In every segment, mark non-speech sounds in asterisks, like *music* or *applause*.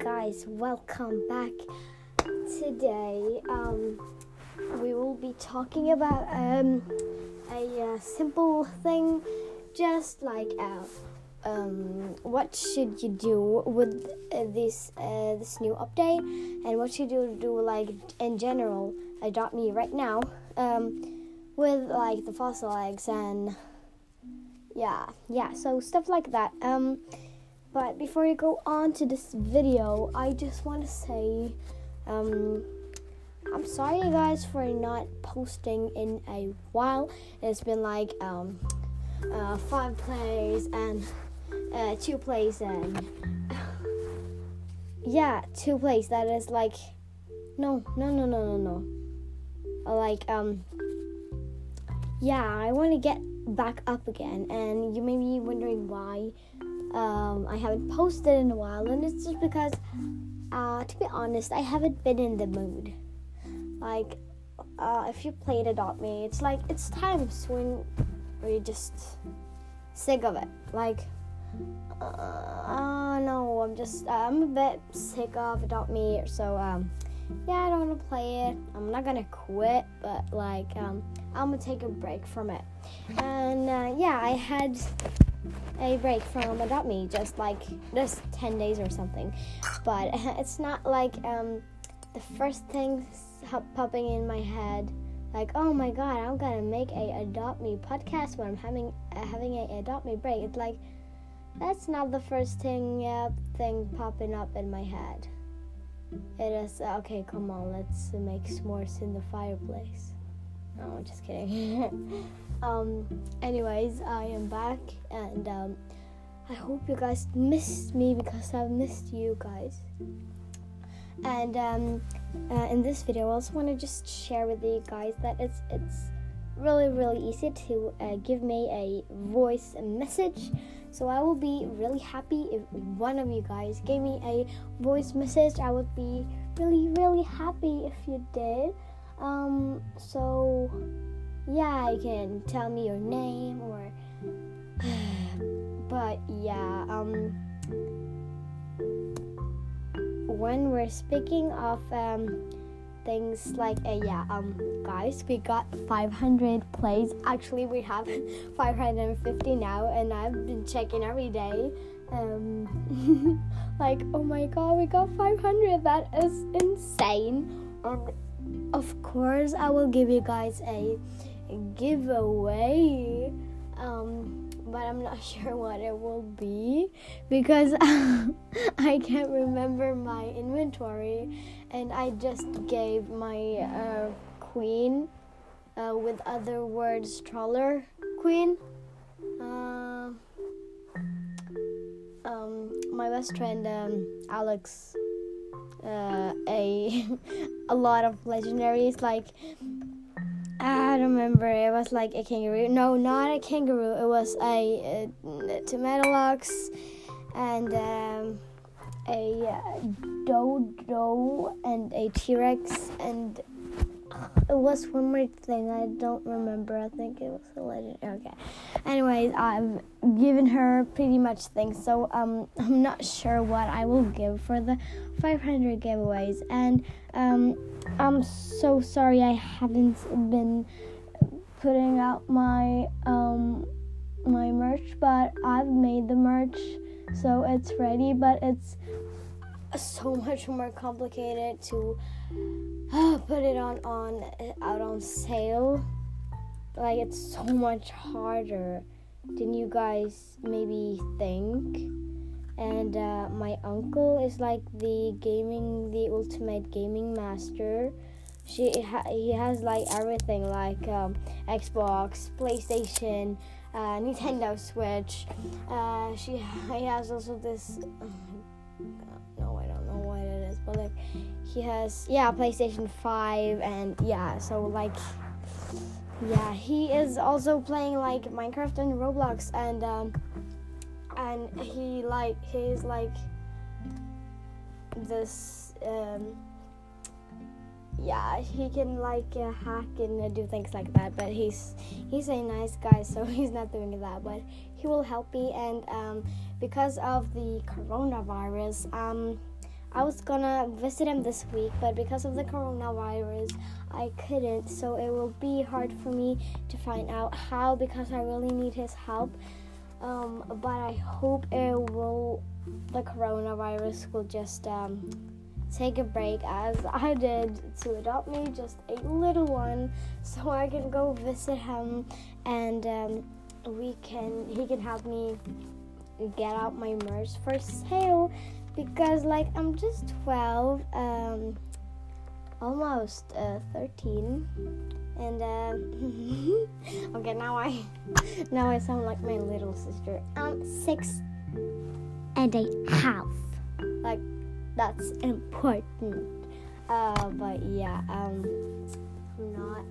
guys, welcome back. Today, um, we will be talking about um, a uh, simple thing, just like uh, um, what should you do with uh, this uh, this new update, and what should you do like in general. Adopt me right now um, with like the fossil eggs and yeah, yeah. So stuff like that. But before we go on to this video, I just want to say, um, I'm sorry, guys, for not posting in a while. It's been like um, uh, five plays and uh, two plays and *laughs* yeah, two plays. That is like no, no, no, no, no, no. Uh, like um, yeah, I want to get back up again, and you may be wondering why um, I haven't posted in a while, and it's just because, uh, to be honest, I haven't been in the mood. Like, uh, if you played Adopt Me, it's like it's times when we're just sick of it. Like, uh, no, I'm just I'm a bit sick of Adopt Me, so um, yeah, I don't want to play it. I'm not gonna quit, but like um, I'm gonna take a break from it. And uh, yeah, I had a break from Adopt Me, just like just 10 days or something. But *laughs* it's not like um, the first thing popping in my head, like, oh my god, I'm gonna make a Adopt Me podcast when I'm having uh, having a Adopt Me break. It's like that's not the first thing uh, thing popping up in my head. It is okay. Come on, let's make s'mores in the fireplace. No, just kidding. *laughs* Um, anyways, I am back, and um, I hope you guys missed me because I've missed you guys. And um, uh, in this video, I also want to just share with you guys that it's it's really really easy to uh, give me a voice message. So I will be really happy if one of you guys gave me a voice message. I would be really really happy if you did. Um, so yeah, you can tell me your name or. *sighs* but yeah, um, when we're speaking of um, things like uh, yeah um guys we got 500 plays actually we have *laughs* 550 now and i've been checking every day um *laughs* like oh my god we got 500 that is insane and of course i will give you guys a giveaway. Um, but I'm not *laughs* sure what it will be because *laughs* I can't remember my inventory, and I just gave my uh, queen uh, with other words troller queen. Uh, um, my best friend um, Alex uh, a *laughs* a lot of legendaries like I remember. It was like a kangaroo. No, not a kangaroo. It was a, a tomato lux and um, a uh, dodo and a T Rex and it was one more thing I don't remember. I think it was a legend. Okay. Anyways, I've given her pretty much things, so um, I'm not sure what I will give for the 500 giveaways, and um, I'm so sorry I haven't been putting out my um my merch, but I've made the merch, so it's ready. But it's so much more complicated to *gasps* put it on on out on sale. Like it's so much harder than you guys maybe think. And uh, my uncle is like the gaming, the ultimate gaming master. She ha- he has like everything like um, Xbox, PlayStation, uh, Nintendo Switch. Uh, she *laughs* he has also this. *sighs* no, I don't know what it is, but like he has yeah PlayStation 5 and yeah so like yeah he is also playing like Minecraft and Roblox and um and he like he's like this um yeah he can like uh, hack and uh, do things like that but he's he's a nice guy so *laughs* he's not doing that but he will help me and um because of the coronavirus um I was gonna visit him this week, but because of the coronavirus, I couldn't. So it will be hard for me to find out how because I really need his help. Um, but I hope it will. The coronavirus will just um, take a break as I did to adopt me, just a little one, so I can go visit him and um, we can he can help me get out my merch for sale because like I'm just 12 um almost uh, 13 and uh, *laughs* okay now I *laughs* now I sound like my little sister. I'm six and a half. Like that's important. Uh but yeah um I'm not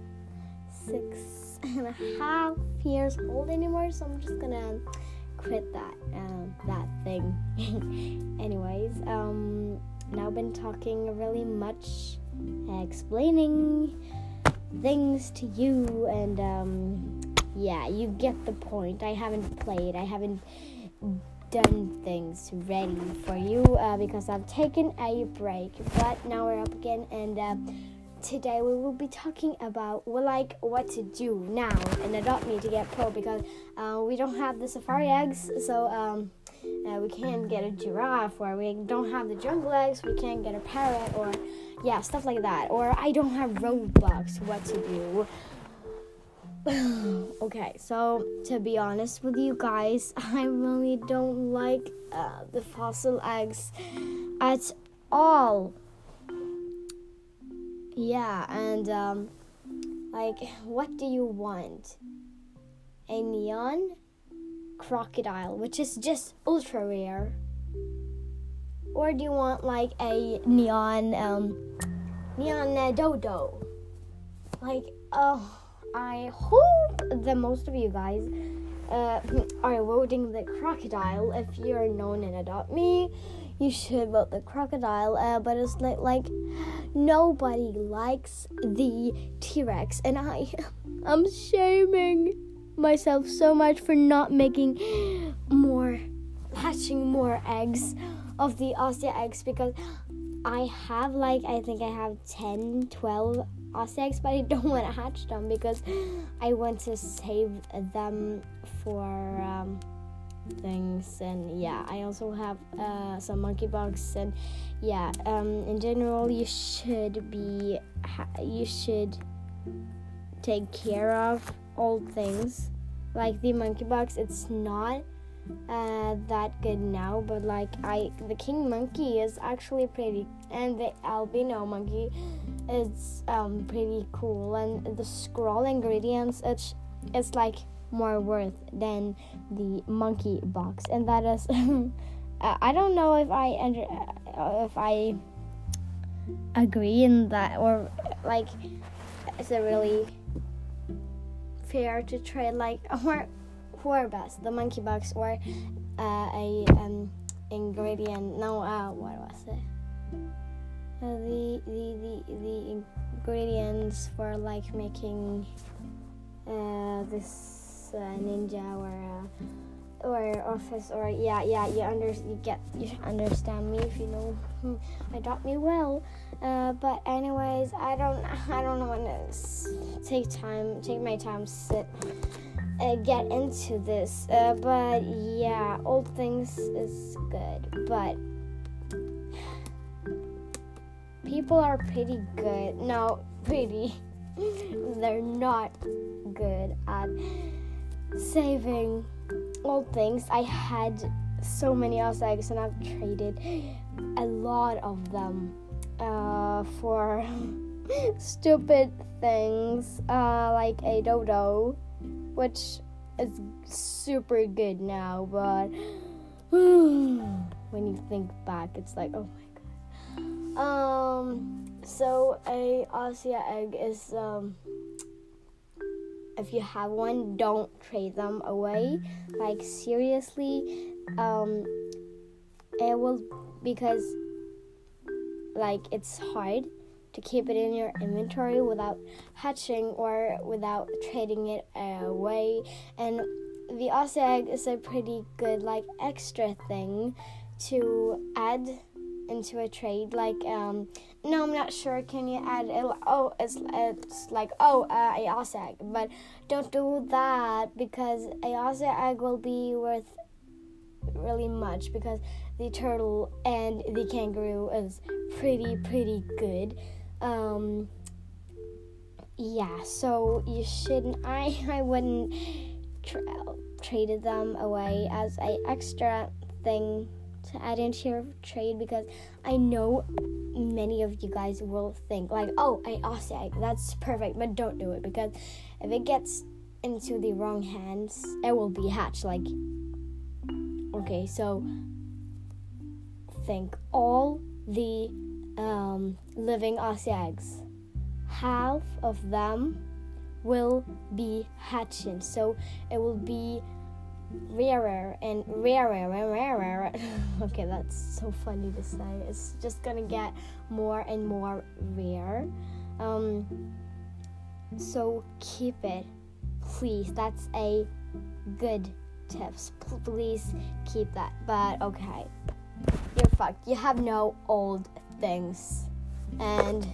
six and a half years old anymore so I'm just gonna quit that um, that thing. *laughs* Anyways, um, now been talking really much, uh, explaining things to you, and um, yeah, you get the point. I haven't played. I haven't done things ready for you uh, because I've taken a break. But now we're up again, and. Uh, today we will be talking about well, like what to do now and adopt me to get pro because uh, we don't have the safari eggs so um, uh, we can't get a giraffe or we don't have the jungle eggs we can't get a parrot or yeah stuff like that. Or i don't have robux what to do. *sighs* Okay so to be honest with you guys *laughs* i really don't like uh, the fossil eggs at all yeah, and um, like, what do you want? A neon crocodile, which is just ultra rare, or do you want like a neon um, neon uh, dodo? Like, oh, I hope that most of you guys uh, are voting the crocodile. If you're known and adopt me, you should vote the crocodile. Uh, but it's like like nobody likes the T-Rex, and I *laughs* I'm shaming myself so much for not making more hatching more eggs of the Aussie eggs because I have like I think I have 10 12 Aussie eggs but I don't want to hatch them because I want to save them for um, things and yeah i also have uh, some monkey box and yeah um, in general you should be you should take care of old things. Like the monkey box it's not uh, that good now but like i the king monkey is actually pretty and the albino monkey is um, pretty cool and the scroll ingredients it's it's like more worth than the monkey box, and that is. *laughs* I don't know if I under, uh, if I agree in that or like is it really fair to trade like *laughs* or who are best the monkey box or uh, a um, ingredient no uh, what was it uh, the, the the the ingredients for like making uh, this uh, ninja or uh, or office or yeah yeah you under you get you understand me if you know hmm, adopt me well. Uh, but anyways I don't *laughs* I don't want to take time take my time sit uh, get into this. Uh, but yeah old things is good but people are pretty good. No *laughs* pretty. *laughs* They're not good at saving old things. I had so many Aussie eggs and I've traded a lot of them uh, for *laughs* stupid things uh, like a dodo, which is super good now, but *sighs* when you think back, it's like, oh my god. Um, so a Aussie egg is um if you have one, don't trade them away. Like seriously, um, it will because like it's hard to keep it in your inventory without hatching or without trading it away. And the Aussie egg is a pretty good like extra thing to add into a trade like um no i'm not sure. Can you add oh it's it's like oh uh, egg. But don't do that because a Aussie egg will be worth really much because the turtle and the kangaroo is pretty pretty good. Um yeah so you shouldn't *laughs* i i wouldn't tra- traded them away as a extra thing to add into your trade because I know many of you guys will think like, oh, I Aussie that's perfect, but don't do it because if it gets into the wrong hands, it will be hatched. Like, okay, so think all the um, living Aussie eggs, half of them will be hatching, so it will be rarer and rarer and rarer. *laughs* okay, that's so funny to say. It's just gonna get more and more rare. Um, so keep it, please. That's a good tips. Please keep that. But okay, you're fucked. You have no old things, and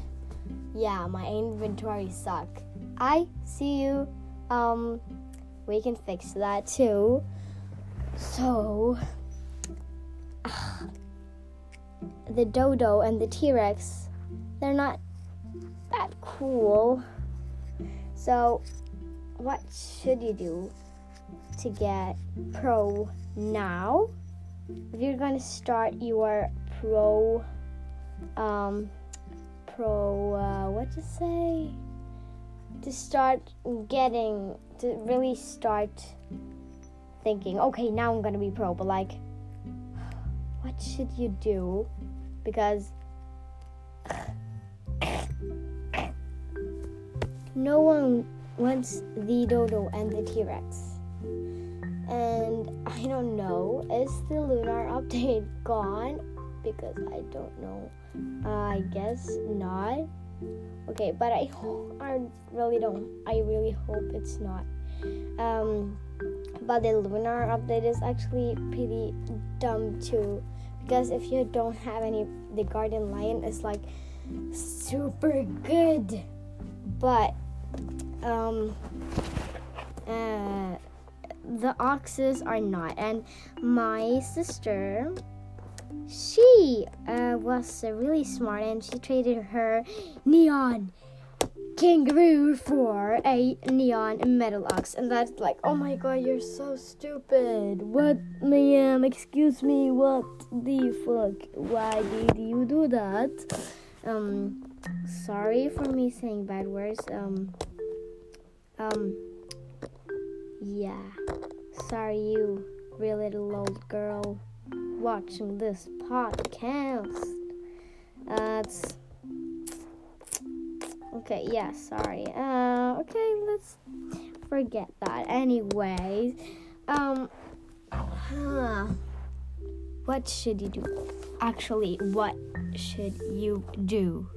yeah, my inventory suck. I see you. Um, we can fix that too. So, uh, the dodo and the T Rex, they're not that cool. So, what should you do to get pro now? If you're going to start your pro, um, pro, uh, what to say? To start getting to really start thinking, okay, now I'm gonna be pro, but like, what should you do? Because no one wants the dodo and the T Rex. And I don't know, is the lunar *laughs* update gone? Because I don't know. Uh, I guess not. Okay, but I I really don't. I really hope it's not. Um, but the lunar update is actually pretty dumb too, because if you don't have any, the guardian lion is like super good, but um, uh, the oxes are not. And my sister she uh, was uh, really smart and she traded her neon kangaroo for a neon metal ox. And that's like oh my god you're so stupid. What ma'am? Excuse me what the fuck? Why did you do that? Um sorry for me saying bad words. Um um yeah. Sorry you real little old girl watching this podcast. Uh, it's okay. Yeah, sorry. Uh, okay, let's forget that. Anyways, um, huh, what should you do? Actually, what should you do?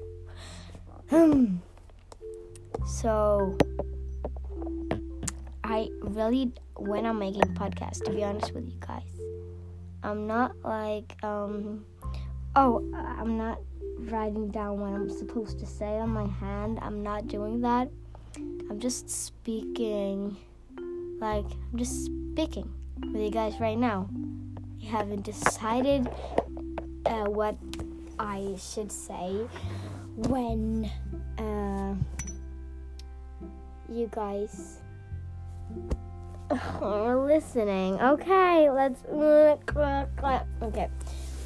Hmm. So, I really, when I'm making podcasts, to be honest with you guys, I'm not like um oh I'm not writing down what I'm supposed to say on my hand. I'm not doing that. I'm just speaking like I'm just speaking with you guys right now. I haven't decided uh, what I should say when uh, you guys are listening. Okay, let's. Okay.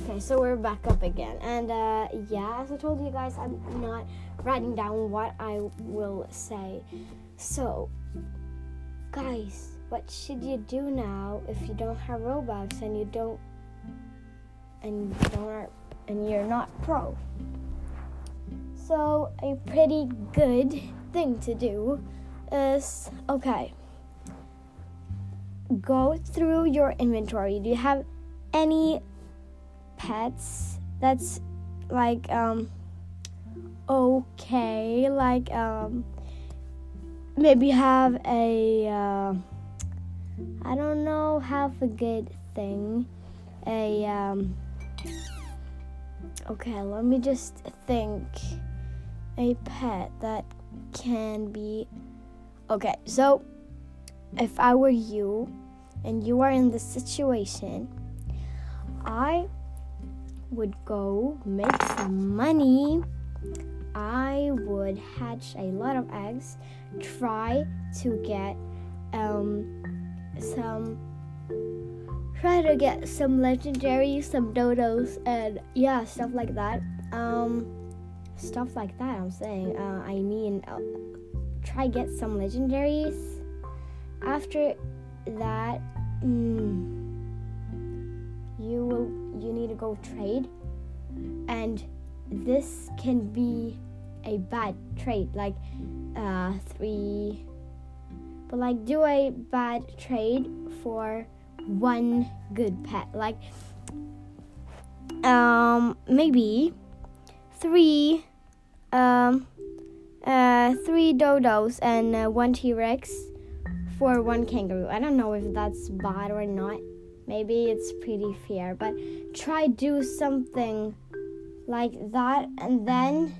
Okay, so we're back up again. And uh, yeah, as I told you guys, I'm not writing down what I will say. So, guys, what should you do now if you don't have Robux and you don't and you don't and you're not pro? So, a pretty good thing to do is okay go through your inventory. Do you have any pets that's like um okay, like um maybe have a uh, I don't know, have a good thing, a um okay, let me just think. A pet that can be. Okay, so if I were you and you are in this situation, I would go make some money. I would hatch a lot of eggs, try to get um, some try to get some legendary, some dodos, and yeah, stuff like that. Um, stuff like that. I'm saying. Uh, I mean, uh, try get some legendaries. After that, mm, you will you need to go trade, and this can be a bad trade, like uh, three. But like, do a bad trade for one good pet. Like, um, maybe three, um, uh, three dodos and uh, one T Rex for one kangaroo. I don't know if that's bad or not. Maybe it's pretty fair, but try do something like that, and then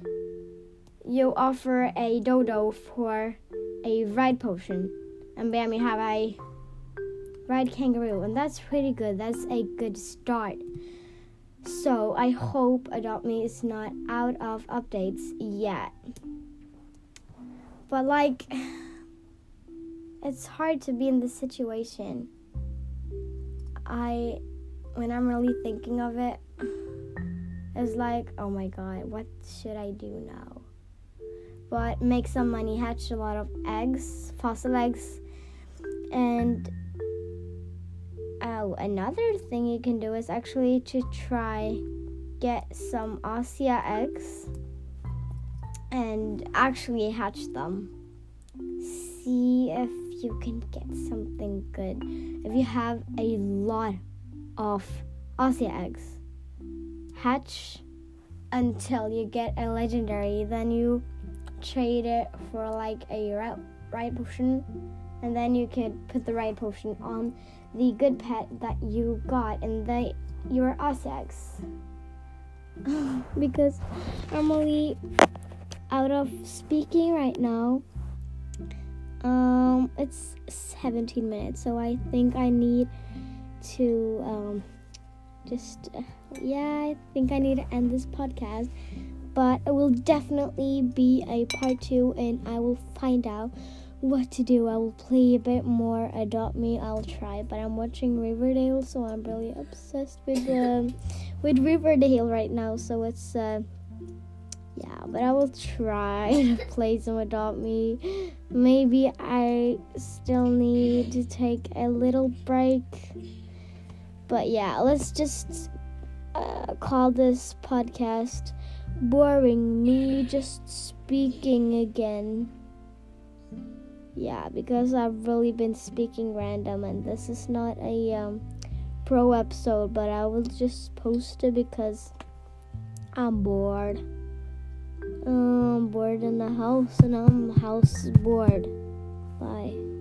you offer a dodo for a ride potion, and bam, you have a ride kangaroo, and that's pretty good. That's a good start. So I hope Adopt Me is not out of updates yet. But like, it's hard to be in this situation. I, when I'm really thinking of it, it's like, oh my god, what should I do now? But make some money, hatch a lot of eggs, fossil eggs, and Oh, another thing you can do is actually to try get some Aussie eggs and actually hatch them. See if you can get something good. If you have a lot of Aussie eggs, hatch until you get a legendary, then you trade it for like a ride potion, and then you can put the ride potion on the good pet that you got in the your Ossex. *sighs* because I'm only out of speaking right now. Um, it's 17 minutes, so I think I need to um, just uh, yeah, I think I need to end this podcast. But it will definitely be a part two, and I will find out what to do. I will play a bit more. Adopt Me, I'll try. But I'm watching Riverdale, so I'm really obsessed with um, with Riverdale right now. So it's uh, yeah. But I will try *laughs* to play some Adopt Me. Maybe I still need to take a little break. But yeah, let's just uh, call this podcast boring. Me just speaking again yeah because i've really been speaking random and this is not a um, pro episode but i will just post it because i'm bored i'm bored in the house and i'm house bored bye